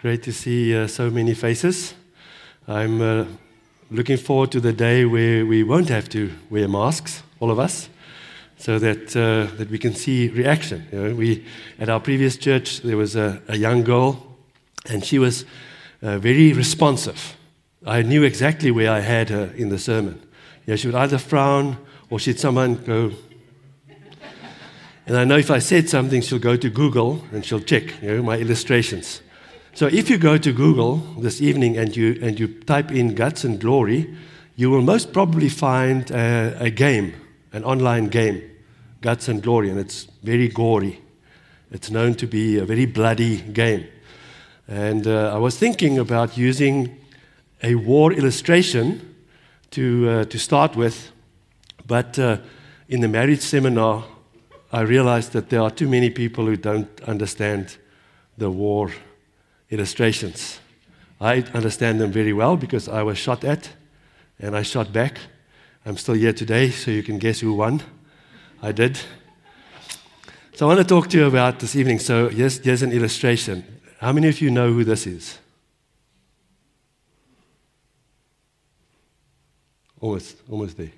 Great to see uh, so many faces. I'm uh, looking forward to the day where we won't have to wear masks, all of us, so that, uh, that we can see reaction. You know, we, at our previous church, there was a, a young girl, and she was uh, very responsive. I knew exactly where I had her in the sermon. You know, she would either frown or she'd someone go, and I know if I said something, she'll go to Google and she'll check you know, my illustrations. So if you go to Google this evening and you, and you type in guts and glory, you will most probably find a, a game, an online game, Guts and Glory, and it's very gory. It's known to be a very bloody game. And uh, I was thinking about using a war illustration to, uh, to start with, but uh, in the marriage seminar, I realized that there are too many people who don't understand the war illustrations. I understand them very well because I was shot at and I shot back. I'm still here today, so you can guess who won. I did. So I want to talk to you about this evening. So here's, here's an illustration. How many of you know who this is? Almost, almost there.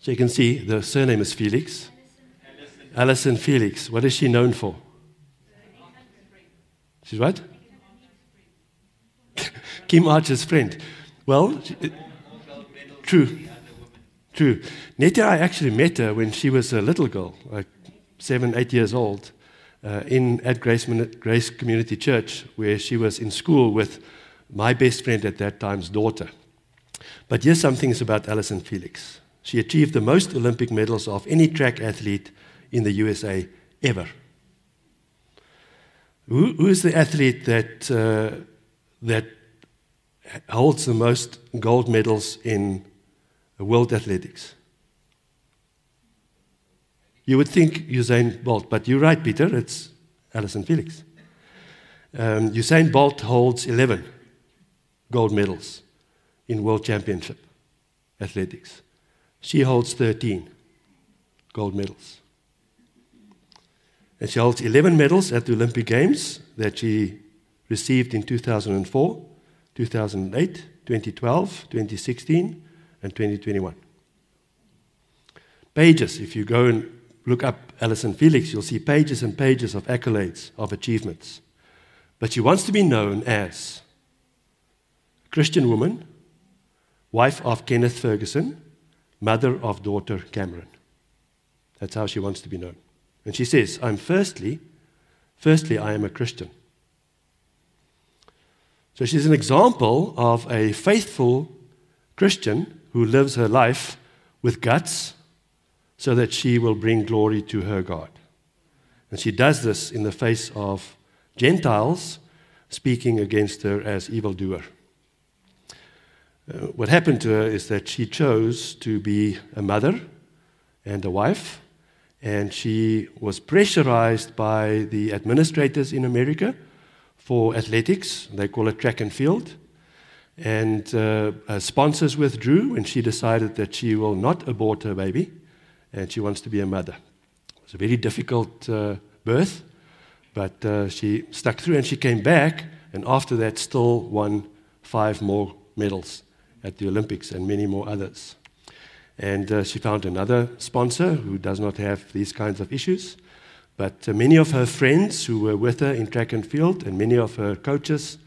So you can see the surname is Felix. Allyson Felix. What is she known for? She's what? Kim Archer's friend. Well, she, true. True. Netta, I actually met her when she was a little girl, like seven, eight years old, uh, in, at Grace, Grace Community Church, where she was in school with my best friend at that time's daughter. But here's some things about Allyson Felix. She achieved the most Olympic medals of any track athlete in the USA ever. Who, who is the athlete that, uh, that holds the most gold medals in world athletics? You would think Usain Bolt, but you're right, Peter, it's Allyson Felix. Um, Usain Bolt holds 11 gold medals in World Championship athletics. She holds 13 gold medals. And she holds 11 medals at the Olympic Games that she received in 2004, 2008, 2012, 2016, and 2021. Pages, if you go and look up Allyson Felix, you'll see pages and pages of accolades, of achievements. But she wants to be known as a Christian woman, wife of Kenneth Ferguson, mother of daughter Camryn. That's how she wants to be known. And she says, I'm firstly, firstly, I am a Christian. So she's an example of a faithful Christian who lives her life with guts so that she will bring glory to her God. And she does this in the face of Gentiles speaking against her as evildoer. Uh, what happened to her is that she chose to be a mother and a wife and she was pressurized by the administrators in America for athletics. They call it track and field. And uh, sponsors withdrew, and she decided that she will not abort her baby, and she wants to be a mother. It was a very difficult uh, birth, but uh, she stuck through, and she came back, and after that, still won five more medals at the Olympics and many more others. And uh, she found another sponsor who does not have these kinds of issues. But uh, many of her friends who were with her in track and field, and many of her coaches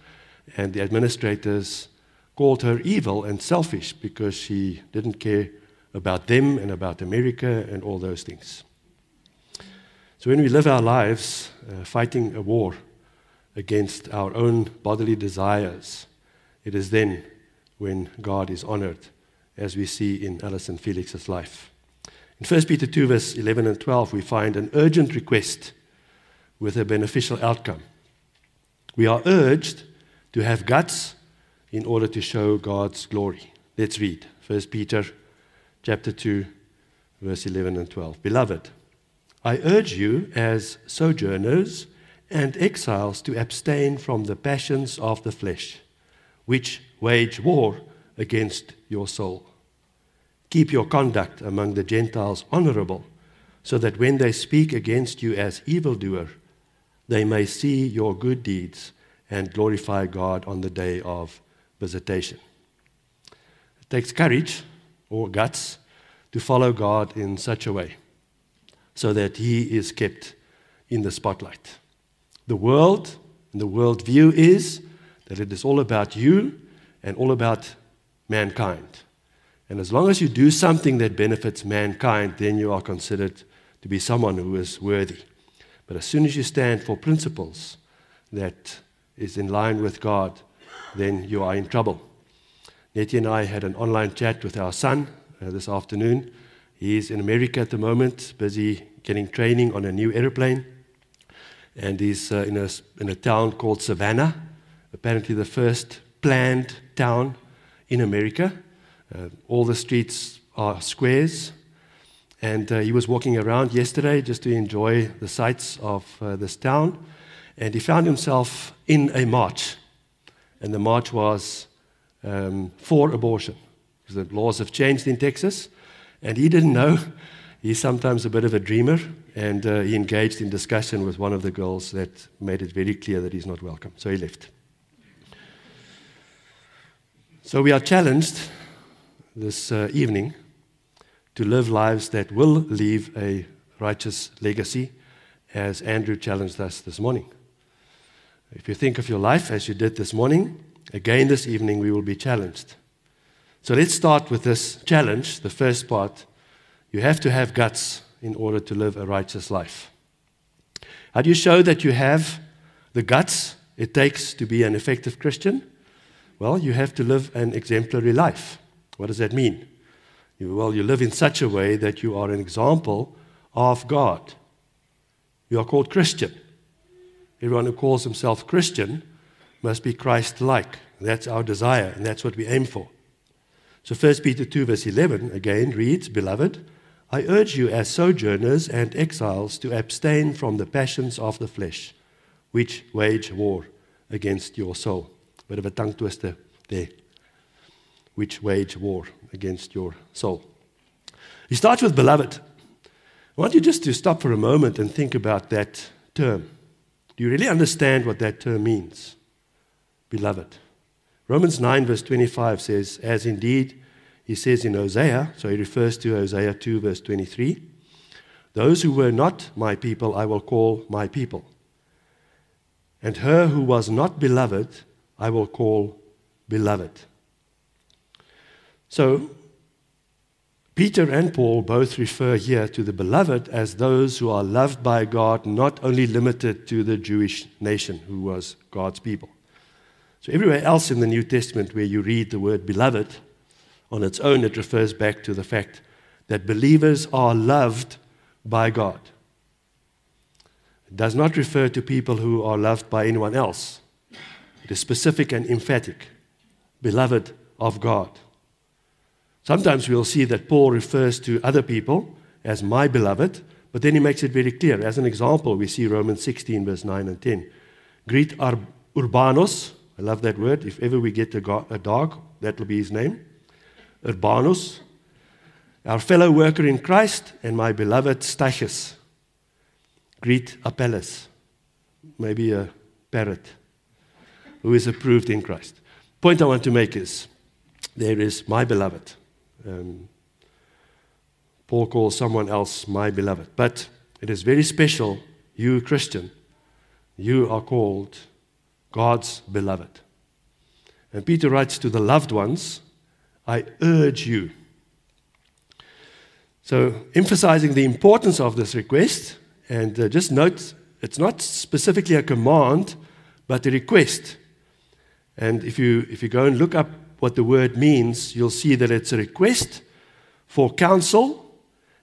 and the administrators called her evil and selfish because she didn't care about them and about America and all those things. So when we live our lives uh, fighting a war against our own bodily desires, it is then when God is honored as we see in Allyson Felix's life. In 1 Peter 2, verse 11 and 12, we find an urgent request with a beneficial outcome. We are urged to have guts in order to show God's glory. Let's read 1 Peter chapter 2, verse 11 and 12. Beloved, I urge you as sojourners and exiles to abstain from the passions of the flesh, which wage war against your soul. Keep your conduct among the Gentiles honorable, so that when they speak against you as evildoer, they may see your good deeds and glorify God on the day of visitation. It takes courage or guts to follow God in such a way so that He is kept in the spotlight. The world and the worldview is that it is all about you and all about mankind. And as long as you do something that benefits mankind, then you are considered to be someone who is worthy. But as soon as you stand for principles that is in line with God, then you are in trouble. Nettie and I had an online chat with our son uh, this afternoon. He's in America at the moment, busy getting training on a new airplane. And he's uh, in, a, in a town called Savannah, apparently the first planned town in America. Uh, all the streets are squares. And uh, he was walking around yesterday just to enjoy the sights of uh, this town. And he found himself in a march. And the march was um, for abortion. Because the laws have changed in Texas. And he didn't know. He's sometimes a bit of a dreamer. And uh, he engaged in discussion with one of the girls that made it very clear that he's not welcome. So he left. So we are challenged this uh, evening to live lives that will leave a righteous legacy, as Andrew challenged us this morning. If you think of your life as you did this morning, again this evening we will be challenged. So let's start with this challenge, the first part. You have to have guts in order to live a righteous life. How do you show that you have the guts it takes to be an effective Christian? Well, you have to live an exemplary life. What does that mean? You, well, you live in such a way that you are an example of God. You are called Christian. Everyone who calls himself Christian must be Christ like. That's our desire, and that's what we aim for. So 1 Peter 2, verse 11 again reads Beloved, I urge you as sojourners and exiles to abstain from the passions of the flesh, which wage war against your soul. Bit of a tongue twister there. Which wage war against your soul. He starts with beloved. I want you just to stop for a moment and think about that term. Do you really understand what that term means? Beloved. Romans 9, verse 25 says, As indeed he says in Hosea, so he refers to Hosea 2, verse 23, Those who were not my people I will call my people. And her who was not beloved I will call beloved. So, Peter and Paul both refer here to the beloved as those who are loved by God, not only limited to the Jewish nation, who was God's people. So, everywhere else in the New Testament where you read the word beloved, on its own, it refers back to the fact that believers are loved by God. It does not refer to people who are loved by anyone else. Is specific and emphatic. Beloved of God. Sometimes we'll see that Paul refers to other people as my beloved, but then he makes it very clear. As an example, we see Romans 16, verse 9 and 10. Greet our Urbanus. I love that word. If ever we get a, go- a dog, that will be his name. Urbanus, our fellow worker in Christ, and my beloved Stachys. Greet Apelles, maybe a parrot, who is approved in Christ. Point I want to make is there is my beloved. Um, Paul calls someone else my beloved. But it is very special, you Christian, you are called God's beloved. And Peter writes to the loved ones, I urge you. So, emphasizing the importance of this request, and uh, just note it's not specifically a command, but a request. And if you, if you go and look up what the word means, you'll see that it's a request for counsel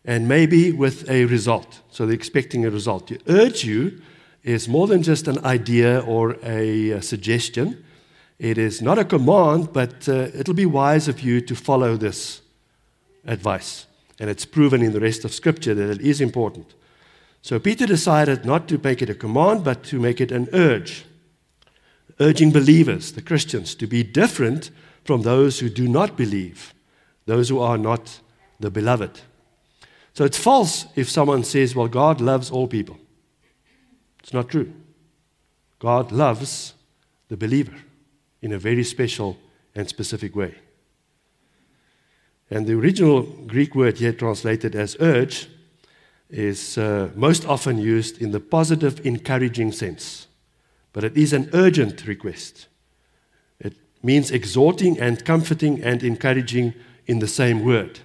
and maybe with a result. So they're expecting a result. To urge you is more than just an idea or a, a suggestion. It is not a command, but uh, it'll be wise of you to follow this advice. And it's proven in the rest of Scripture that it is important. So Peter decided not to make it a command, but to make it an urge, urging believers, the Christians, to be different from those who do not believe, those who are not the beloved. So it's false if someone says, well, God loves all people. It's not true. God loves the believer in a very special and specific way. And the original Greek word here translated as urge is uh, most often used in the positive, encouraging sense. But it is an urgent request. It means exhorting and comforting and encouraging in the same word.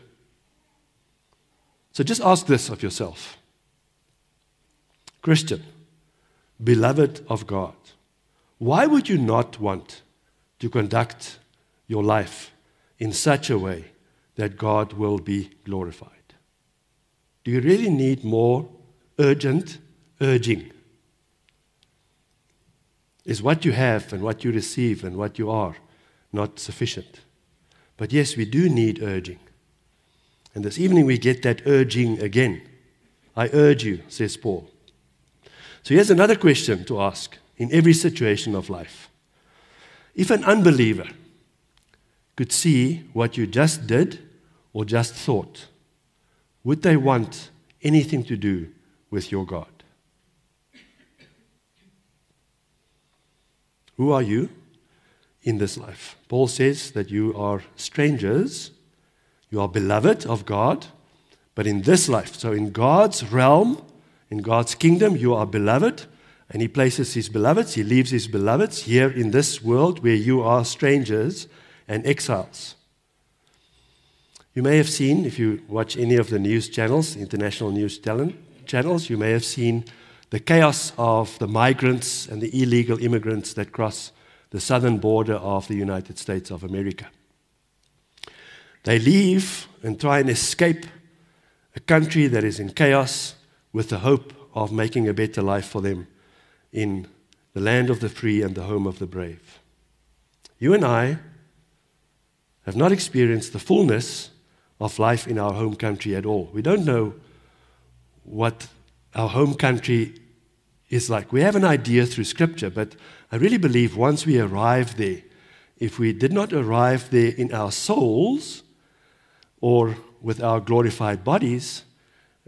So just ask this of yourself Christian, beloved of God, why would you not want to conduct your life in such a way that God will be glorified? Do you really need more urgent urging? Is what you have and what you receive and what you are not sufficient? But yes, we do need urging. And this evening we get that urging again. I urge you, says Paul. So here's another question to ask in every situation of life. If an unbeliever could see what you just did or just thought, would they want anything to do with your God? Who are you in this life? Paul says that you are strangers you are beloved of God, but in this life, so in God's realm, in God's kingdom, you are beloved, and He places His beloveds, He leaves His beloveds here in this world where you are strangers and exiles. You may have seen, if you watch any of the news channels, international news channels, you may have seen the chaos of the migrants and the illegal immigrants that cross the southern border of the United States of America. They leave and try and escape a country that is in chaos with the hope of making a better life for them in the land of the free and the home of the brave. You and I have not experienced the fullness of life in our home country at all. We don't know what our home country is like. We have an idea through Scripture, but I really believe once we arrive there, if we did not arrive there in our souls, or with our glorified bodies,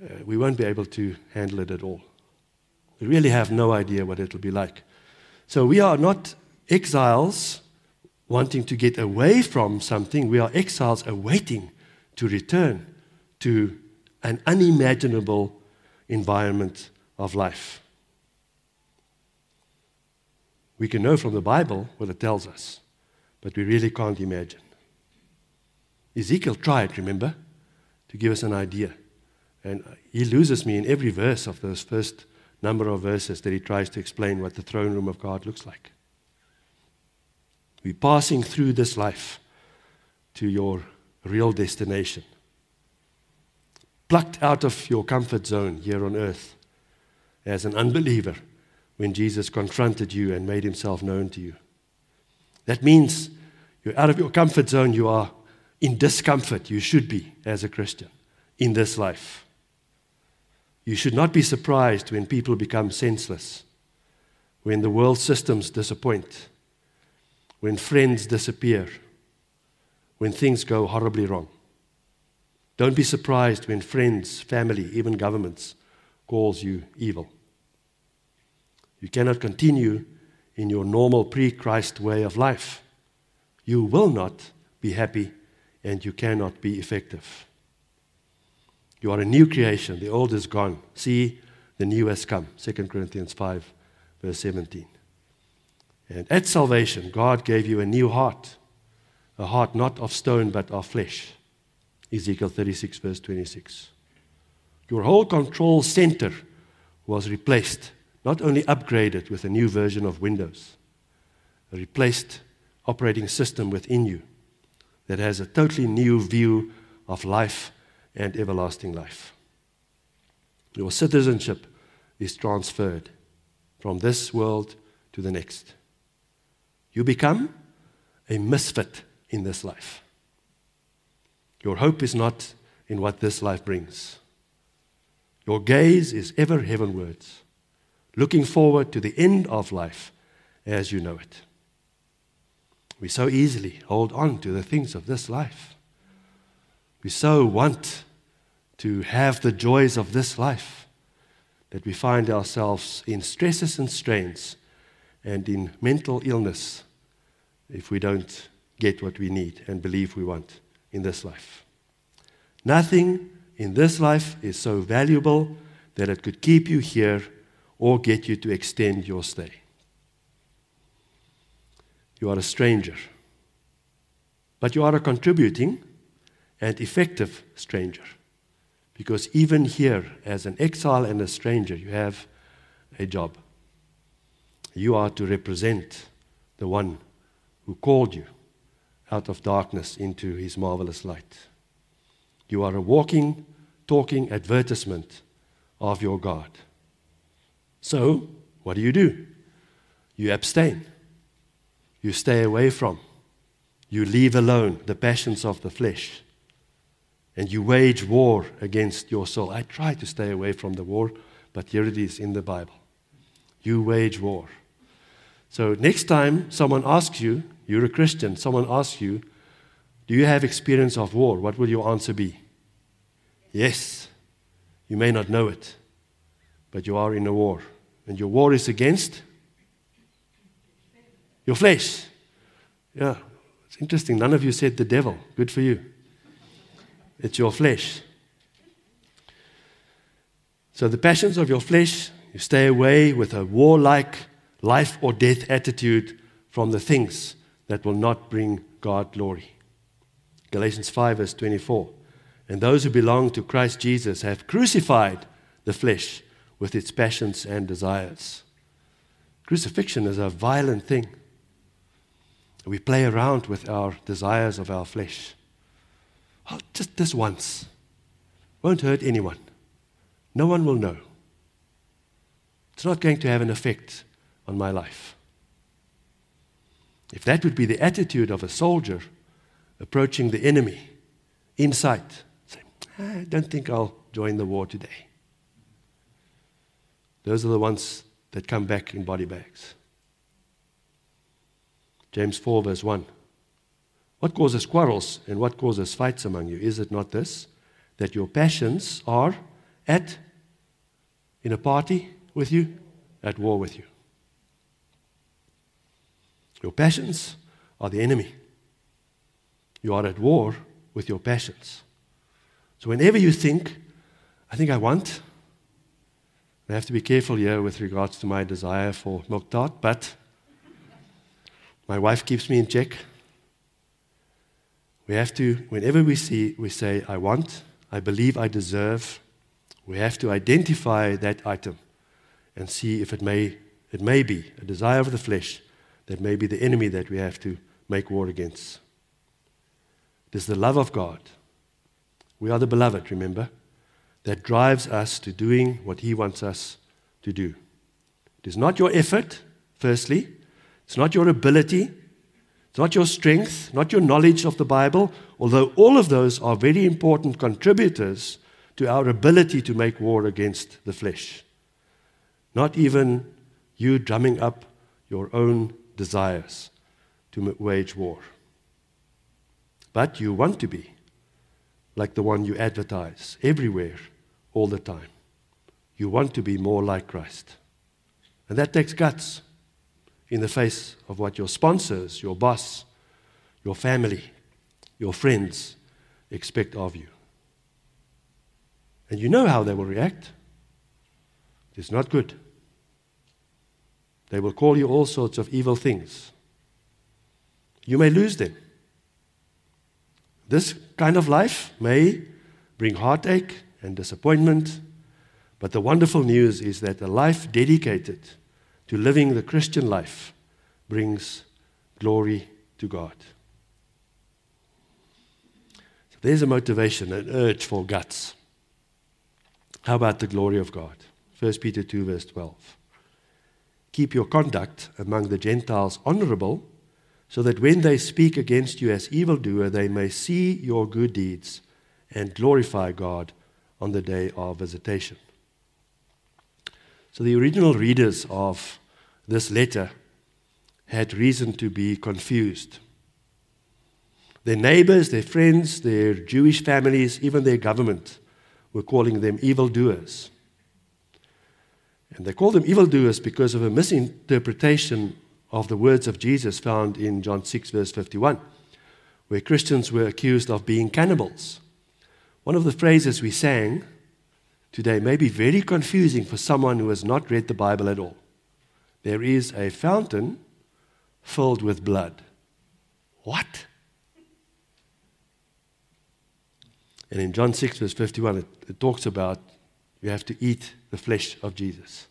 uh, we won't be able to handle it at all. We really have no idea what it'll be like. So we are not exiles wanting to get away from something, we are exiles awaiting to return to an unimaginable environment of life. We can know from the Bible what it tells us, but we really can't imagine. Ezekiel tried, remember, to give us an idea. And uh, he loses me in every verse of those first number of verses that he tries to explain what the throne room of God looks like. We're passing through this life to your real destination. Plucked out of your comfort zone here on earth as an unbeliever when Jesus confronted you and made himself known to you. That means you're out of your comfort zone, you are in discomfort you should be as a Christian in this life. You should not be surprised when people become senseless, when the world systems disappoint, when friends disappear, when things go horribly wrong. Don't be surprised when friends, family, even governments calls you evil. You cannot continue in your normal pre-Christ way of life. You will not be happy and you cannot be effective. You are a new creation. The old is gone. See, the new has come. 2 Corinthians 5, verse 17. And at salvation, God gave you a new heart, a heart not of stone but of flesh. Ezekiel 36, verse 26. Your whole control center was replaced, not only upgraded with a new version of Windows, a replaced operating system within you that has a totally new view of life and everlasting life. Your citizenship is transferred from this world to the next. You become a misfit in this life. Your hope is not in what this life brings. Your gaze is ever heavenwards, looking forward to the end of life as you know it. We so easily hold on to the things of this life. We so want to have the joys of this life that we find ourselves in stresses and strains and in mental illness if we don't get what we need and believe we want in this life. Nothing in this life is so valuable that it could keep you here or get you to extend your stay. You are a stranger, but you are a contributing and effective stranger. Because even here, as an exile and a stranger, you have a job. You are to represent the one who called you out of darkness into his marvelous light. You are a walking, talking advertisement of your God. So, what do you do? You abstain. You stay away from. You leave alone the passions of the flesh. And you wage war against your soul. I try to stay away from the war, but here it is in the Bible. You wage war. So, next time someone asks you, you're a Christian, someone asks you, Do you have experience of war? What will your answer be? Yes. You may not know it, but you are in a war. And your war is against your flesh. Yeah, it's interesting. None of you said the devil. Good for you. It's your flesh. So, the passions of your flesh, you stay away with a warlike, life or death attitude from the things that will not bring God glory. Galatians 5, verse 24. And those who belong to Christ Jesus have crucified the flesh with its passions and desires. Crucifixion is a violent thing. We play around with our desires of our flesh. Oh, just this once. Won't hurt anyone. No one will know. It's not going to have an effect on my life. If that would be the attitude of a soldier approaching the enemy in sight, say, I don't think I'll join the war today. Those are the ones that come back in body bags. James 4, verse 1. What causes quarrels and what causes fights among you? Is it not this? That your passions are at, in a party with you, at war with you. Your passions are the enemy. You are at war with your passions. So whenever you think, I think I want, I have to be careful here with regards to my desire for milk tart, but my wife keeps me in check. We have to, whenever we see, we say, I want, I believe I deserve, we have to identify that item and see if it may, it may be a desire of the flesh that may be the enemy that we have to make war against. It is the love of God. We are the beloved, remember, that drives us to doing what He wants us to do. It is not your effort, firstly, it's not your ability, it's not your strength, not your knowledge of the Bible, although all of those are very important contributors to our ability to make war against the flesh. Not even you drumming up your own desires to wage war. But you want to be like the one you advertise everywhere, all the time. You want to be more like Christ. And that takes guts in the face of what your sponsors, your boss, your family, your friends expect of you. And you know how they will react. It's not good. They will call you all sorts of evil things. You may lose them. This kind of life may bring heartache and disappointment, but the wonderful news is that a life dedicated to living the Christian life brings glory to God. So there's a motivation, an urge for guts. How about the glory of God? 1 Peter 2, verse 12. Keep your conduct among the Gentiles honorable, so that when they speak against you as evildoer, they may see your good deeds and glorify God on the day of visitation. So the original readers of this letter had reason to be confused. Their neighbors, their friends, their Jewish families, even their government were calling them evildoers. And they called them evildoers because of a misinterpretation of the words of Jesus found in John 6, verse 51, where Christians were accused of being cannibals. One of the phrases we sang today may be very confusing for someone who has not read the Bible at all. There is a fountain filled with blood. What? And in John 6, verse 51, it, it talks about you have to eat the flesh of Jesus.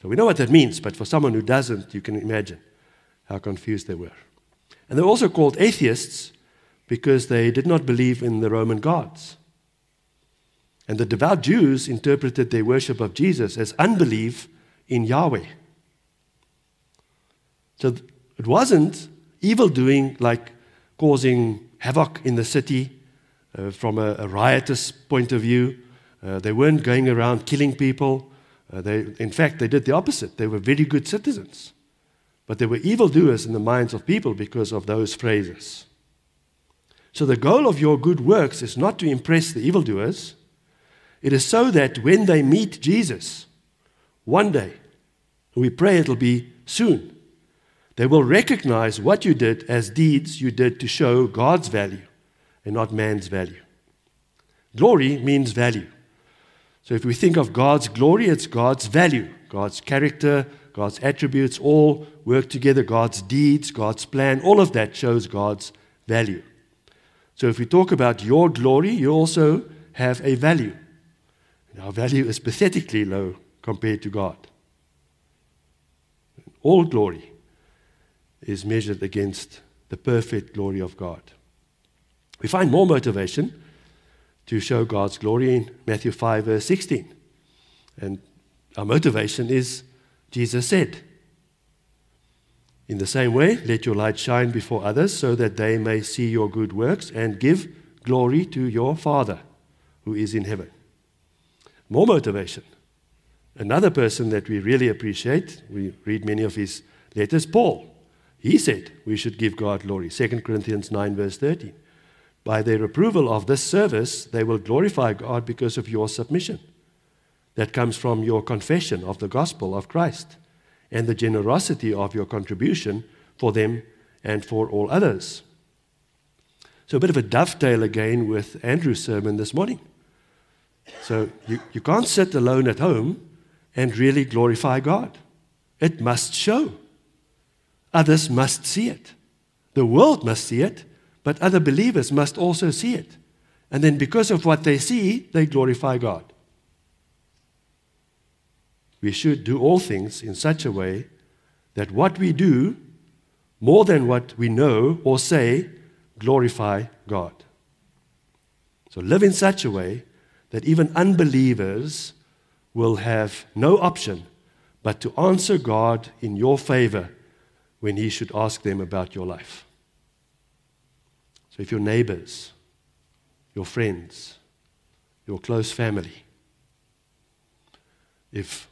So we know what that means, but for someone who doesn't, you can imagine how confused they were. And they're also called atheists because they did not believe in the Roman gods. And the devout Jews interpreted their worship of Jesus as unbelief in Yahweh. So it wasn't evil doing like causing havoc in the city uh, from a, a, riotous point of view. Uh, they weren't going around killing people. Uh, they, in fact, they did the opposite. They were very good citizens. But they were evildoers in the minds of people because of those phrases. So the goal of your good works is not to impress the evildoers. It is so that when they meet Jesus, one day, we pray it'll be soon, they will recognize what you did as deeds you did to show God's value and not man's value. Glory means value. So if we think of God's glory, it's God's value, God's character, God's attributes all work together, God's deeds, God's plan, all of that shows God's value. So if we talk about your glory, you also have a value. And our value is pathetically low compared to God. All glory is measured against the perfect glory of God. We find more motivation to show God's glory in Matthew 5, verse 16. And our motivation is Jesus said, In the same way, let your light shine before others so that they may see your good works and give glory to your Father who is in heaven. More motivation. Another person that we really appreciate, we read many of his letters, Paul. He said we should give God glory. 2 Corinthians 9, verse 13. By their approval of this service, they will glorify God because of your submission. That comes from your confession of the gospel of Christ and the generosity of your contribution for them and for all others. So, a bit of a dovetail again with Andrew's sermon this morning. So, you, you can't sit alone at home and really glorify God. It must show. Others must see it. The world must see it, but other believers must also see it. And then, because of what they see, they glorify God. We should do all things in such a way that what we do, more than what we know or say, glorify God. So live in such a way that even unbelievers will have no option but to answer God in your favor when He should ask them about your life. So if your neighbors, your friends, your close family, if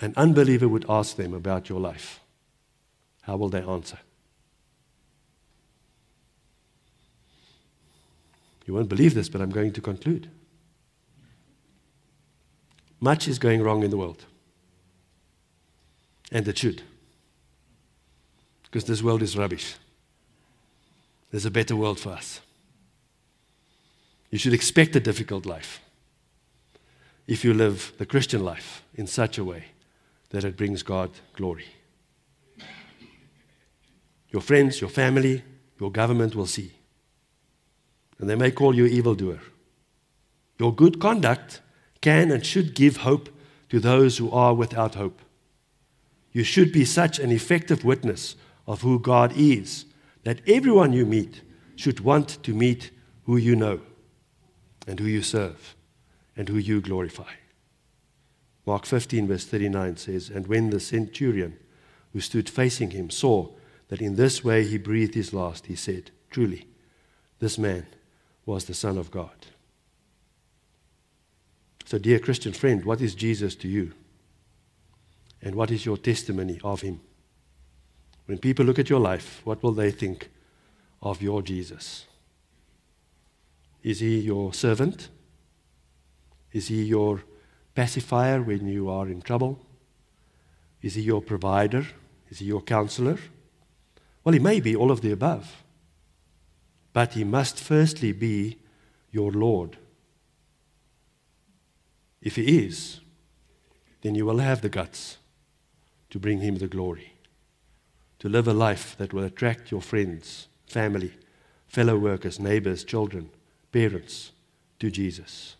an unbeliever would ask them about your life, how will they answer? You won't believe this, but I'm going to conclude. Much is going wrong in the world. And it should. Because this world is rubbish. There's a better world for us. You should expect a difficult life if you live the Christian life in such a way that it brings God glory. Your friends, your family, your government will see. And they may call you evildoer. Your good conduct can and should give hope to those who are without hope. You should be such an effective witness of who God is that everyone you meet should want to meet who you know and who you serve and who you glorify. Mark 15, verse 39 says, And when the centurion who stood facing him saw that in this way he breathed his last, he said, Truly, this man was the Son of God. So, dear Christian friend, what is Jesus to you? And what is your testimony of him? When people look at your life, what will they think of your Jesus? Is he your servant? Is he your pacifier when you are in trouble? Is he your provider? Is he your counselor? Well, he may be all of the above. But he must firstly be your Lord. If he is, then you will have the guts to bring him the glory, to live a life that will attract your friends, family, fellow workers, neighbors, children, parents to Jesus.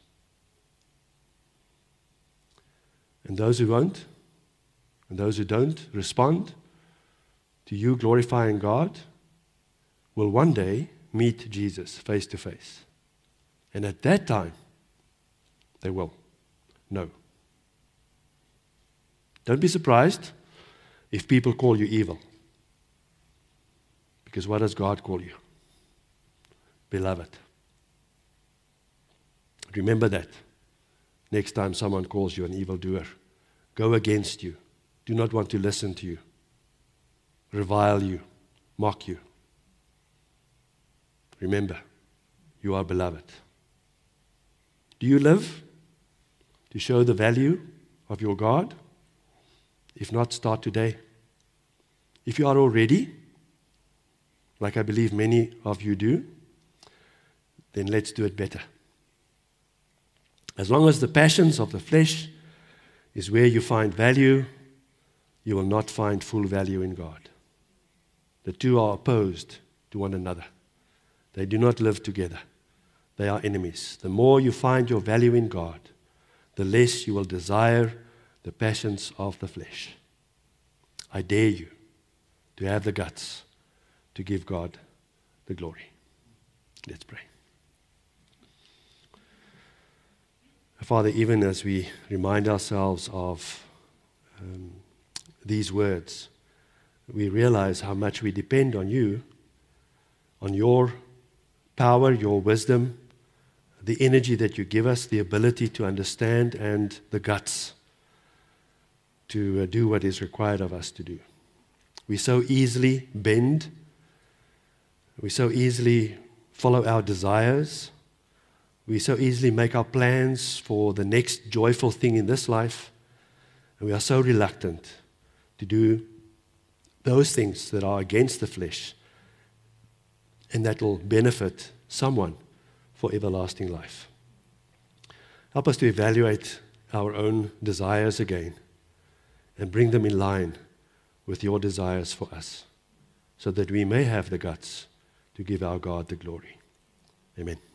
And those who won't, and those who don't respond to you glorifying God, will one day meet Jesus face to face. And at that time, they will know. Don't be surprised if people call you evil. Because what does God call you? Beloved. Remember that next time someone calls you an evildoer. Go against you. Do not want to listen to you. Revile you. Mock you. Remember, you are beloved. Do you live to show the value of your God? If not, start today. If you are already, like I believe many of you do, then let's do it better. As long as the passions of the flesh is where you find value, you will not find full value in God. The two are opposed to one another. They do not live together, they are enemies. The more you find your value in God, the less you will desire the passions of the flesh. I dare you to have the guts to give God the glory. Let's pray. Father, even as we remind ourselves of um, these words, we realize how much we depend on you, on your power, your wisdom, the energy that you give us, the ability to understand, and the guts to uh, do what is required of us to do. We so easily bend, we so easily follow our desires, we so easily make our plans for the next joyful thing in this life, and we are so reluctant to do those things that are against the flesh and that will benefit someone for everlasting life. Help us to evaluate our own desires again and bring them in line with your desires for us so that we may have the guts to give our God the glory. Amen.